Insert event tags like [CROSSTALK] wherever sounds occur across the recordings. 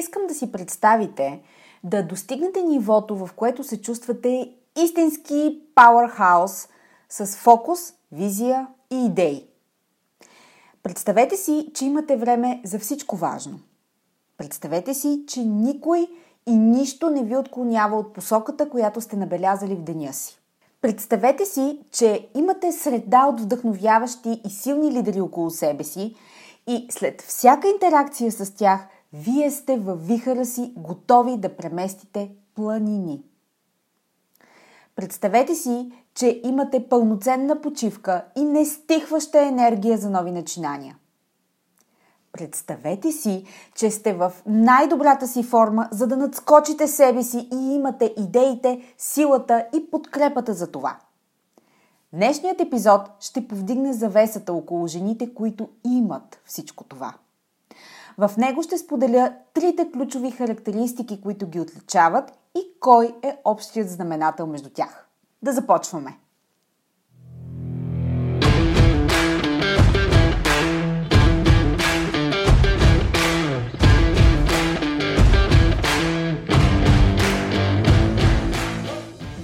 Искам да си представите да достигнете нивото, в което се чувствате истински пауърхаус с фокус, визия и идеи. Представете си, че имате време за всичко важно. Представете си, че никой и нищо не ви отклонява от посоката, която сте набелязали в деня си. Представете си, че имате среда от вдъхновяващи и силни лидери около себе си и след всяка интеракция с тях, вие сте във вихара си готови да преместите планини. Представете си, че имате пълноценна почивка и нестихваща енергия за нови начинания. Представете си, че сте в най-добрата си форма, за да надскочите себе си и имате идеите, силата и подкрепата за това. Днешният епизод ще повдигне завесата около жените, които имат всичко това. В него ще споделя трите ключови характеристики, които ги отличават и кой е общият знаменател между тях. Да започваме!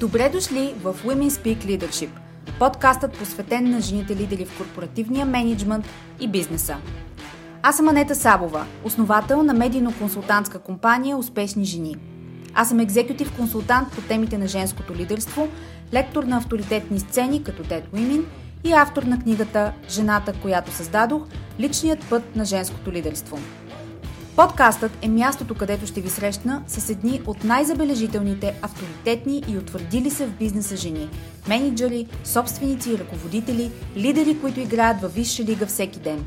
Добре дошли в Women Speak Leadership, подкастът посветен на жените лидери в корпоративния менеджмент и бизнеса. Аз съм Анета Сабова, основател на медийно-консултантска компания Успешни жени. Аз съм екзекутив консултант по темите на женското лидерство, лектор на авторитетни сцени като Dead Women и автор на книгата Жената, която създадох – личният път на женското лидерство – Подкастът е мястото, където ще ви срещна с едни от най-забележителните, авторитетни и утвърдили се в бизнеса жени. Менеджери, собственици и ръководители, лидери, които играят във висша лига всеки ден.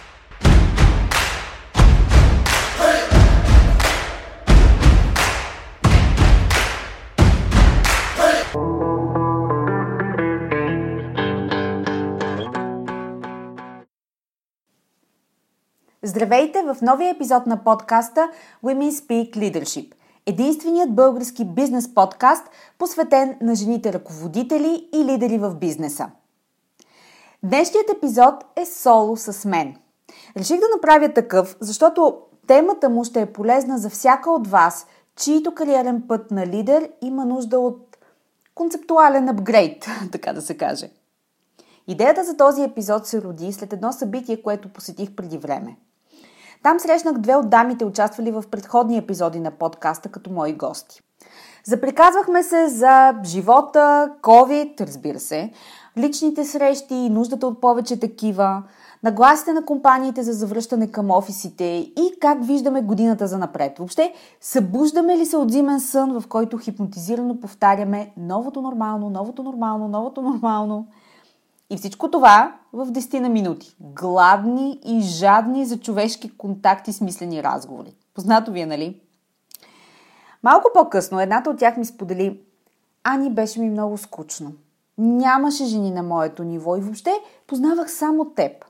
Здравейте в новия епизод на подкаста Women Speak Leadership. Единственият български бизнес подкаст, посветен на жените ръководители и лидери в бизнеса. Днешният епизод е соло с мен. Реших да направя такъв, защото темата му ще е полезна за всяка от вас, чието кариерен път на лидер има нужда от концептуален апгрейд, [LAUGHS] така да се каже. Идеята за този епизод се роди след едно събитие, което посетих преди време – там срещнах две от дамите, участвали в предходни епизоди на подкаста като мои гости. Заприказвахме се за живота, COVID, разбира се, личните срещи и нуждата от повече такива, нагласите на компаниите за завръщане към офисите и как виждаме годината за напред. Въобще, събуждаме ли се от зимен сън, в който хипнотизирано повтаряме новото нормално, новото нормално, новото нормално – и всичко това в 10 на минути. Гладни и жадни за човешки контакти, смислени разговори. Познато ви е, нали? Малко по-късно едната от тях ми сподели Ани беше ми много скучно. Нямаше жени на моето ниво и въобще познавах само теб.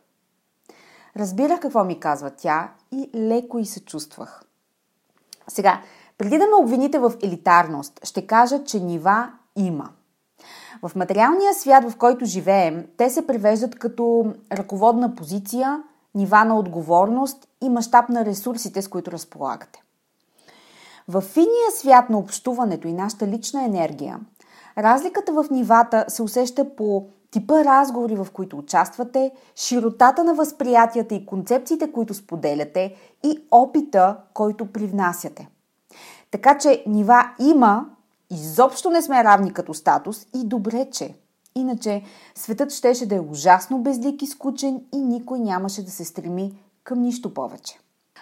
Разбирах какво ми казва тя и леко и се чувствах. Сега, преди да ме обвините в елитарност, ще кажа, че нива има – в материалния свят, в който живеем, те се превеждат като ръководна позиция, нива на отговорност и мащаб на ресурсите, с които разполагате. В финия свят на общуването и нашата лична енергия, разликата в нивата се усеща по типа разговори, в които участвате, широтата на възприятията и концепциите, които споделяте и опита, който привнасяте. Така че нива има, Изобщо не сме равни като статус и добре, че. Иначе светът щеше да е ужасно безлик и скучен и никой нямаше да се стреми към нищо повече.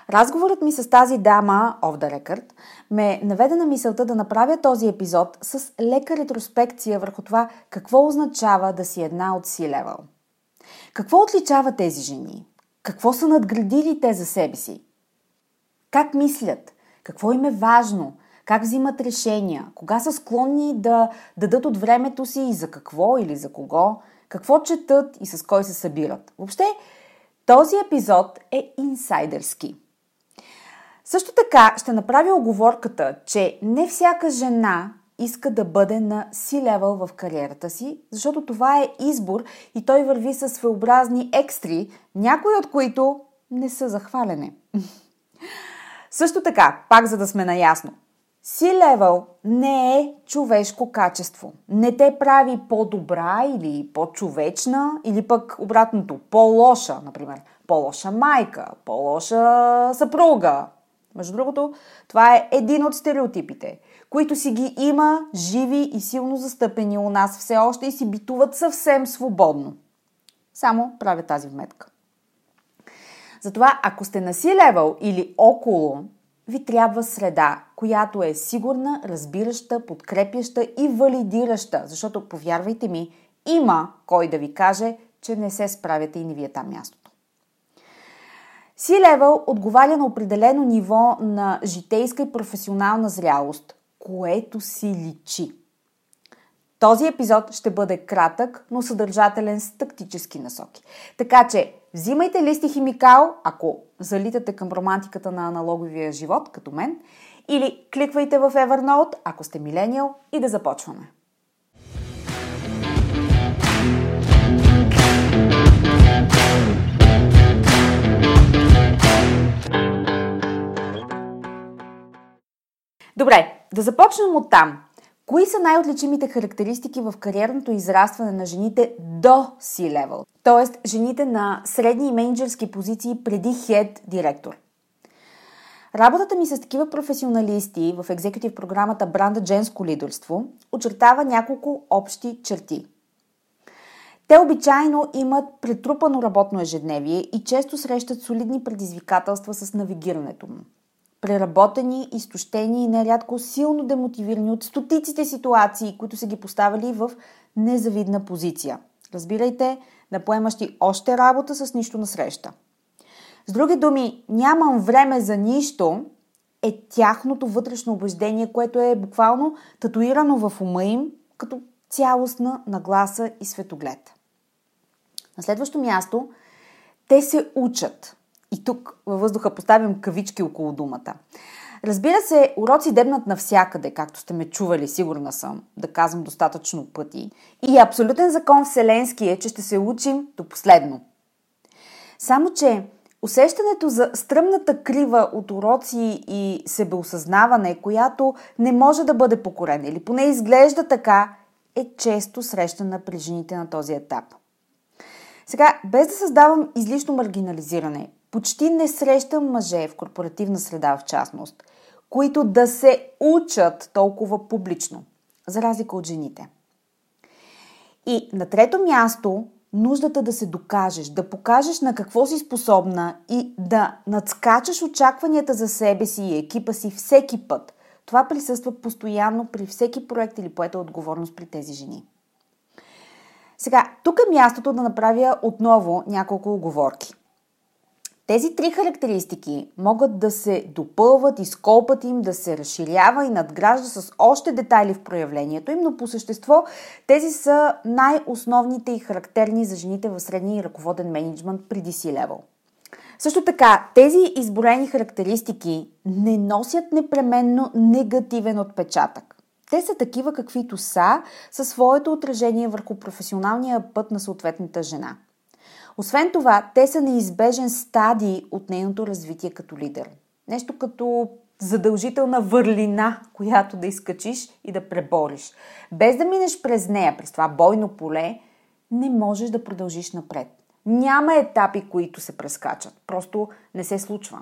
Разговорът ми с тази дама, off the record, ме наведе на мисълта да направя този епизод с лека ретроспекция върху това какво означава да си една от си левел. Какво отличава тези жени? Какво са надградили те за себе си? Как мислят? Какво им е важно? Как взимат решения, кога са склонни да дадат от времето си и за какво или за кого, какво четат и с кой се събират. Въобще, този епизод е инсайдърски. Също така ще направя оговорката, че не всяка жена иска да бъде на си левел в кариерата си, защото това е избор и той върви с своеобразни екстри, някои от които не са захвалене. [LAUGHS] Също така, пак за да сме наясно, си левел не е човешко качество. Не те прави по-добра или по-човечна, или пък обратното, по-лоша, например. По-лоша майка, по-лоша съпруга. Между другото, това е един от стереотипите, които си ги има живи и силно застъпени у нас все още и си битуват съвсем свободно. Само правя тази вметка. Затова, ако сте на си левел или около, ви трябва среда, която е сигурна, разбираща, подкрепяща и валидираща. Защото, повярвайте ми, има кой да ви каже, че не се справяте и не ви е там мястото. Левел отговаря на определено ниво на житейска и професионална зрялост, което си личи. Този епизод ще бъде кратък, но съдържателен с тактически насоки. Така че взимайте листи химикал, ако залитате към романтиката на аналоговия живот, като мен, или кликвайте в Evernote, ако сте милениал, и да започваме. Добре, да започнем от там. Кои са най-отличимите характеристики в кариерното израстване на жените до C-level? Т.е. жените на средни и менеджерски позиции преди хед директор. Работата ми с такива професионалисти в екзекутив програмата Бранда Женско лидерство очертава няколко общи черти. Те обичайно имат претрупано работно ежедневие и често срещат солидни предизвикателства с навигирането му преработени, изтощени и нерядко силно демотивирани от стотиците ситуации, които са ги поставили в незавидна позиция. Разбирайте, на поемащи още работа с нищо на среща. С други думи, нямам време за нищо е тяхното вътрешно убеждение, което е буквално татуирано в ума им като цялостна нагласа и светоглед. На следващо място, те се учат – и тук във въздуха поставям кавички около думата. Разбира се, уроци дебнат навсякъде, както сте ме чували, сигурна съм, да казвам достатъчно пъти. И абсолютен закон вселенски е, че ще се учим до последно. Само, че усещането за стръмната крива от уроци и себеосъзнаване, която не може да бъде покорена, или поне изглежда така, е често срещана при жените на този етап. Сега, без да създавам излишно маргинализиране, почти не срещам мъже в корпоративна среда в частност, които да се учат толкова публично, за разлика от жените. И на трето място, нуждата да се докажеш, да покажеш на какво си способна и да надскачаш очакванията за себе си и екипа си всеки път. Това присъства постоянно при всеки проект или поета отговорност при тези жени. Сега, тук е мястото да направя отново няколко оговорки. Тези три характеристики могат да се допълват и скопът им да се разширява и надгражда с още детайли в проявлението им, но по същество тези са най-основните и характерни за жените в средния и ръководен менеджмент преди си левел. Също така, тези изборени характеристики не носят непременно негативен отпечатък. Те са такива каквито са, със своето отражение върху професионалния път на съответната жена – освен това, те са неизбежен стадий от нейното развитие като лидер. Нещо като задължителна върлина, която да изкачиш и да пребориш. Без да минеш през нея, през това бойно поле, не можеш да продължиш напред. Няма етапи, които се прескачат. Просто не се случва.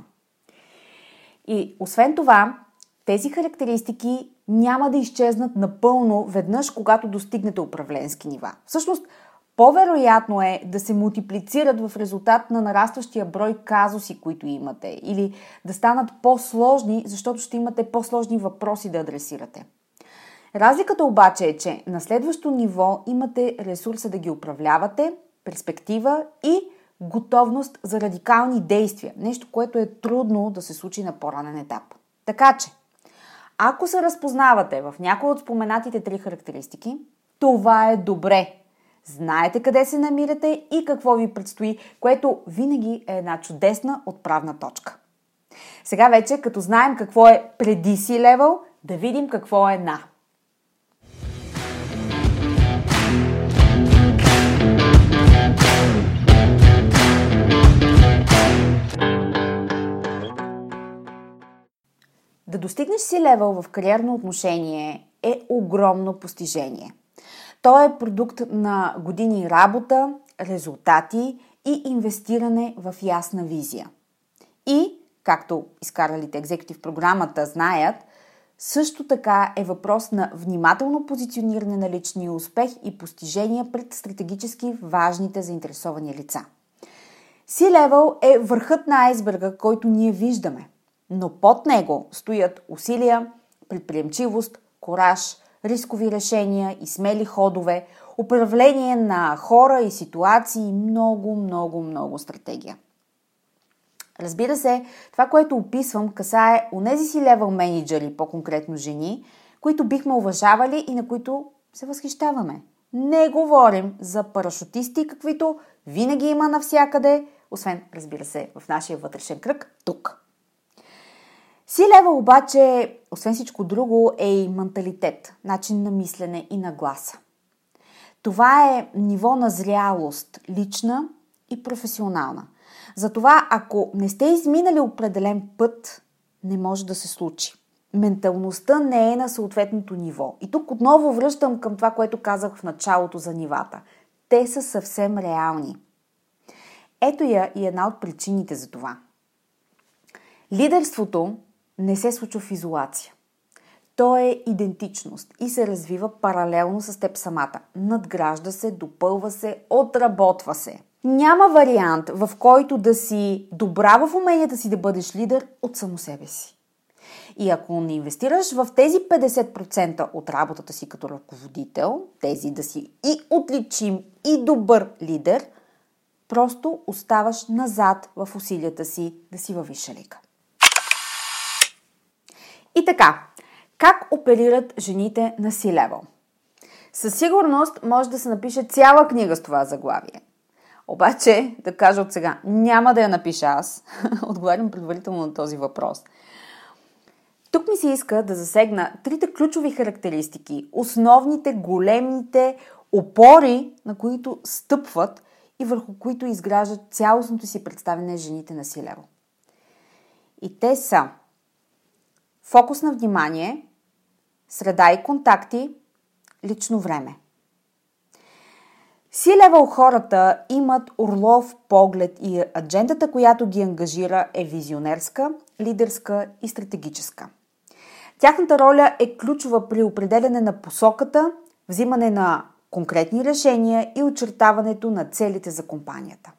И освен това, тези характеристики няма да изчезнат напълно веднъж, когато достигнете управленски нива. Всъщност, по-вероятно е да се мултиплицират в резултат на нарастващия брой казуси, които имате, или да станат по-сложни, защото ще имате по-сложни въпроси да адресирате. Разликата обаче е, че на следващо ниво имате ресурса да ги управлявате, перспектива и готовност за радикални действия. Нещо, което е трудно да се случи на по-ранен етап. Така че, Ако се разпознавате в някои от споменатите три характеристики, това е добре. Знаете къде се намирате и какво ви предстои, което винаги е една чудесна отправна точка. Сега вече, като знаем какво е преди си левел, да видим какво е на. Да достигнеш си левел в кариерно отношение е огромно постижение. То е продукт на години работа, резултати и инвестиране в ясна визия. И, както изкаралите екзекутив програмата знаят, също така е въпрос на внимателно позициониране на личния успех и постижения пред стратегически важните заинтересовани лица. Си-левел е върхът на айсберга, който ние виждаме – но под него стоят усилия, предприемчивост, кораж, рискови решения и смели ходове, управление на хора и ситуации много, много, много стратегия. Разбира се, това, което описвам, касае нези си левел менеджери, по-конкретно жени, които бихме уважавали и на които се възхищаваме. Не говорим за парашутисти, каквито винаги има навсякъде, освен, разбира се, в нашия вътрешен кръг, тук. Си лева обаче, освен всичко друго, е и менталитет, начин на мислене и на гласа. Това е ниво на зрялост, лична и професионална. Затова, ако не сте изминали определен път, не може да се случи. Менталността не е на съответното ниво. И тук отново връщам към това, което казах в началото за нивата. Те са съвсем реални. Ето я и една от причините за това. Лидерството не се случва в изолация. То е идентичност и се развива паралелно с теб самата. Надгражда се, допълва се, отработва се. Няма вариант, в който да си добра в уменията си да бъдеш лидер от само себе си. И ако не инвестираш в тези 50% от работата си като ръководител, тези да си и отличим, и добър лидер, просто оставаш назад в усилията си да си във висша лика. И така, как оперират жените на си? Със сигурност може да се напише цяла книга с това заглавие. Обаче, да кажа от сега, няма да я напиша аз. [LAUGHS] Отговарям предварително на този въпрос. Тук ми се иска да засегна трите ключови характеристики, основните, големите опори, на които стъпват и върху които изграждат цялостното си представяне жените на Силево. И те са – фокус на внимание, среда и контакти, лично време. Си левел хората имат орлов поглед и аджендата, която ги ангажира е визионерска, лидерска и стратегическа. Тяхната роля е ключова при определене на посоката, взимане на конкретни решения и очертаването на целите за компанията.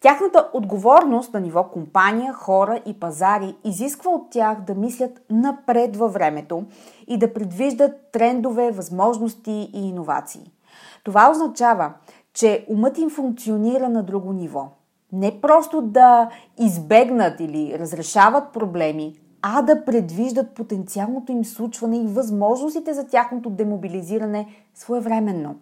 Тяхната отговорност на ниво компания, хора и пазари изисква от тях да мислят напред във времето и да предвиждат трендове, възможности и иновации. Това означава, че умът им функционира на друго ниво. Не просто да избегнат или разрешават проблеми, а да предвиждат потенциалното им случване и възможностите за тяхното демобилизиране своевременно.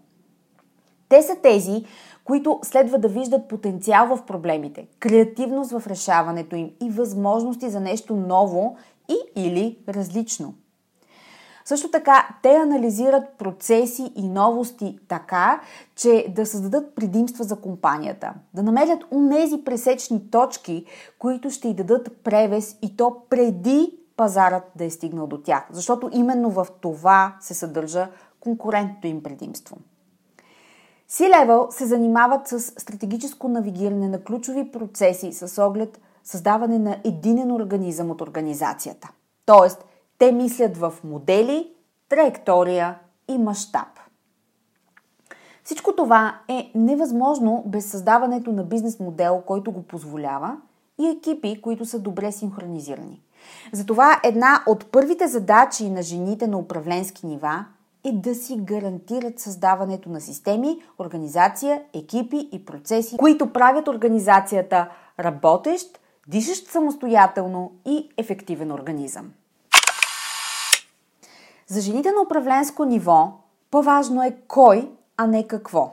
Те са тези, които следва да виждат потенциал в проблемите, креативност в решаването им и възможности за нещо ново и или различно. Също така, те анализират процеси и новости така, че да създадат предимства за компанията, да намерят унези пресечни точки, които ще й дадат превес и то преди пазарът да е стигнал до тях, защото именно в това се съдържа конкурентното им предимство. C-Level се занимават с стратегическо навигиране на ключови процеси с оглед създаване на единен организъм от организацията. Тоест, те мислят в модели, траектория и мащаб. Всичко това е невъзможно без създаването на бизнес модел, който го позволява и екипи, които са добре синхронизирани. Затова една от първите задачи на жените на управленски нива е да си гарантират създаването на системи, организация, екипи и процеси, които правят организацията работещ, дишащ самостоятелно и ефективен организъм. За жените на управленско ниво по-важно е кой, а не какво.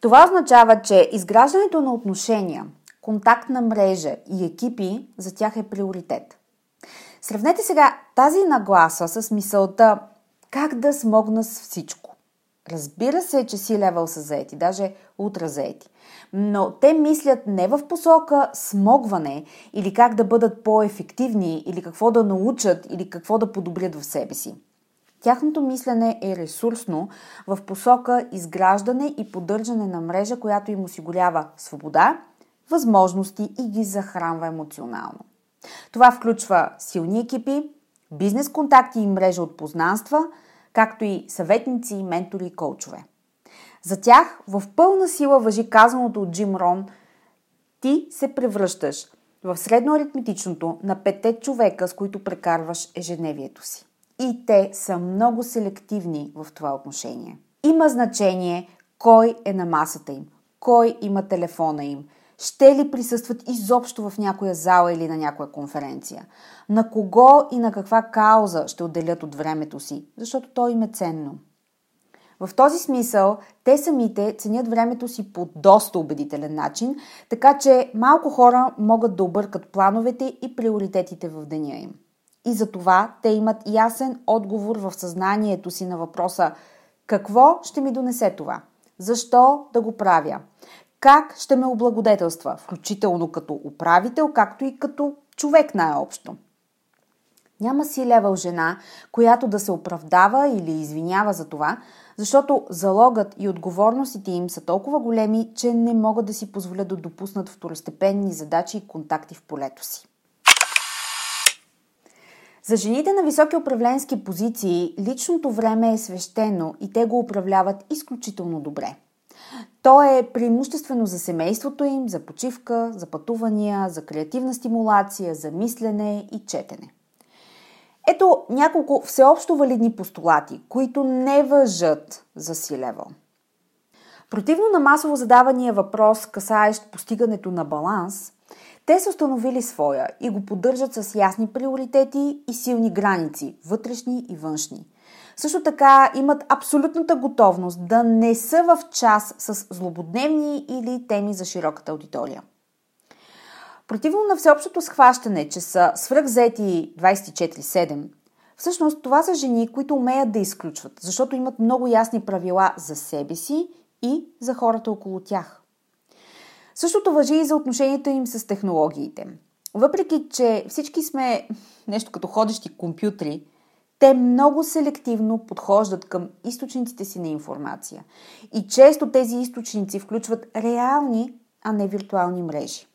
Това означава, че изграждането на отношения, контактна мрежа и екипи за тях е приоритет. Сравнете сега тази нагласа с мисълта как да смогна с всичко. Разбира се, че си левел са заети, даже утра заети. Но те мислят не в посока смогване или как да бъдат по-ефективни, или какво да научат, или какво да подобрят в себе си. Тяхното мислене е ресурсно в посока изграждане и поддържане на мрежа, която им осигурява свобода, възможности и ги захранва емоционално. Това включва силни екипи, бизнес контакти и мрежа от познанства, както и съветници, ментори и коучове. За тях в пълна сила въжи казаното от Джим Рон ти се превръщаш в средноаритметичното на пете човека, с които прекарваш ежедневието си. И те са много селективни в това отношение. Има значение кой е на масата им, кой има телефона им – ще ли присъстват изобщо в някоя зала или на някоя конференция? На кого и на каква кауза ще отделят от времето си? Защото то им е ценно. В този смисъл, те самите ценят времето си по доста убедителен начин, така че малко хора могат да объркат плановете и приоритетите в деня им. И за това те имат ясен отговор в съзнанието си на въпроса какво ще ми донесе това? Защо да го правя? Как ще ме облагодетелства, включително като управител, както и като човек най-общо. Няма си левел жена, която да се оправдава или извинява за това, защото залогът и отговорностите им са толкова големи, че не могат да си позволят да допуснат второстепенни задачи и контакти в полето си. За жените на високи управленски позиции личното време е свещено и те го управляват изключително добре – то е преимуществено за семейството им, за почивка, за пътувания, за креативна стимулация, за мислене и четене. Ето няколко всеобщо валидни постулати, които не въжат за си-левел. Противно на масово задавания въпрос, касаещ постигането на баланс, те са установили своя и го поддържат с ясни приоритети и силни граници, вътрешни и външни – също така имат абсолютната готовност да не са в час с злободневни или теми за широката аудитория. Противно на всеобщото схващане, че са свръхзети 24-7, всъщност това са жени, които умеят да изключват, защото имат много ясни правила за себе си и за хората около тях. Същото въжи и за отношението им с технологиите. Въпреки, че всички сме [LAUGHS] нещо като ходещи компютри, те много селективно подхождат към източниците си на информация. И често тези източници включват реални, а не виртуални мрежи.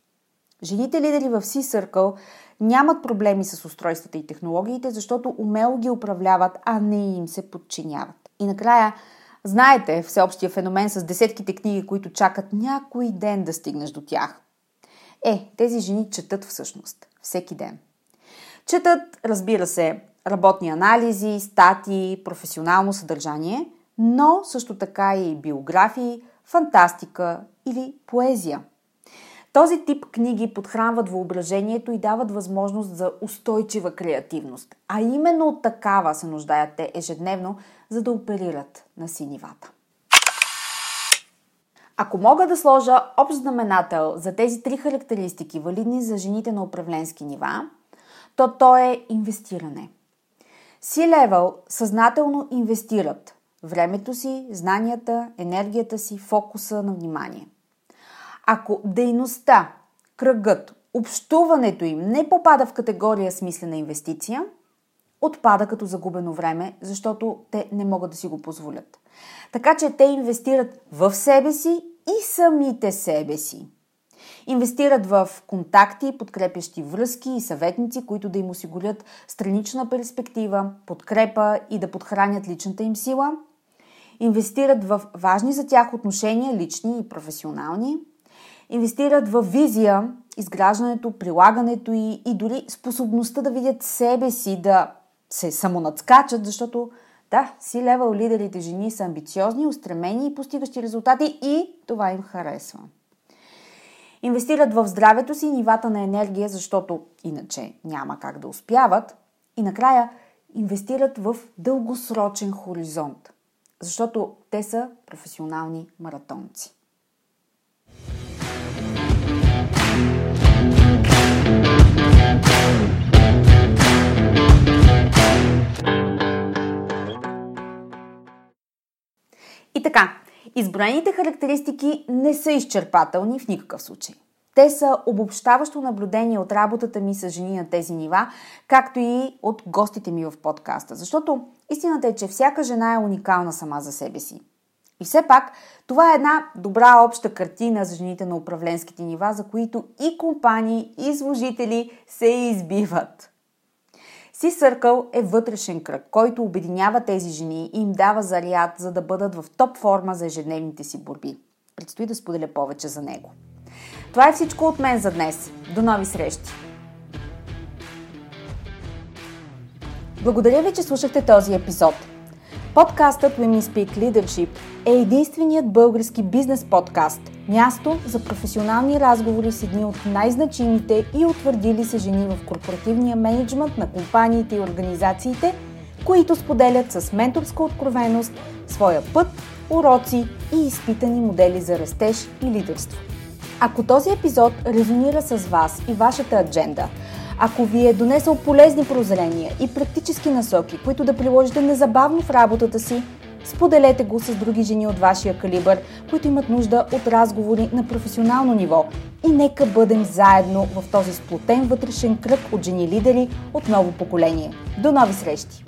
Жените лидери в C-Circle нямат проблеми с устройствата и технологиите, защото умело ги управляват, а не им се подчиняват. И накрая, знаете всеобщия феномен с десетките книги, които чакат някой ден да стигнеш до тях. Е, тези жени четат всъщност всеки ден. Четат, разбира се, работни анализи, статии, професионално съдържание, но също така и биографии, фантастика или поезия. Този тип книги подхранват въображението и дават възможност за устойчива креативност. А именно от такава се нуждаят те ежедневно, за да оперират на синивата. Ако мога да сложа общ знаменател за тези три характеристики, валидни за жените на управленски нива, то то е инвестиране. C-Level съзнателно инвестират времето си, знанията, енергията си, фокуса на внимание. Ако дейността, кръгът, общуването им не попада в категория смислена инвестиция, отпада като загубено време, защото те не могат да си го позволят. Така че те инвестират в себе си и самите себе си. Инвестират в контакти, подкрепящи връзки и съветници, които да им осигурят странична перспектива, подкрепа и да подхранят личната им сила. Инвестират в важни за тях отношения, лични и професионални. Инвестират в визия, изграждането, прилагането и, и дори способността да видят себе си, да се самонадскачат, защото да, си левел лидерите жени са амбициозни, устремени и постигащи резултати и това им харесва. Инвестират в здравето си и нивата на енергия, защото иначе няма как да успяват. И накрая инвестират в дългосрочен хоризонт, защото те са професионални маратонци. И така, изброените характеристики не са изчерпателни в никакъв случай. Те са обобщаващо наблюдение от работата ми с жени на тези нива, както и от гостите ми в подкаста. Защото истината е, че всяка жена е уникална сама за себе си. И все пак, това е една добра обща картина за жените на управленските нива, за които и компании, и служители се избиват. Си Circle е вътрешен кръг, който обединява тези жени и им дава заряд, за да бъдат в топ форма за ежедневните си борби. Предстои да споделя повече за него. Това е всичко от мен за днес. До нови срещи! Благодаря ви, че слушахте този епизод. Подкастът Women Speak Leadership е единственият български бизнес подкаст – място за професионални разговори с едни от най-значимите и утвърдили се жени в корпоративния менеджмент на компаниите и организациите, които споделят с менторска откровеност своя път, уроци и изпитани модели за растеж и лидерство. Ако този епизод резонира с вас и вашата адженда, ако ви е донесъл полезни прозрения и практически насоки, които да приложите незабавно в работата си, споделете го с други жени от вашия калибър, които имат нужда от разговори на професионално ниво. И нека бъдем заедно в този сплотен вътрешен кръг от жени лидери от ново поколение. До нови срещи!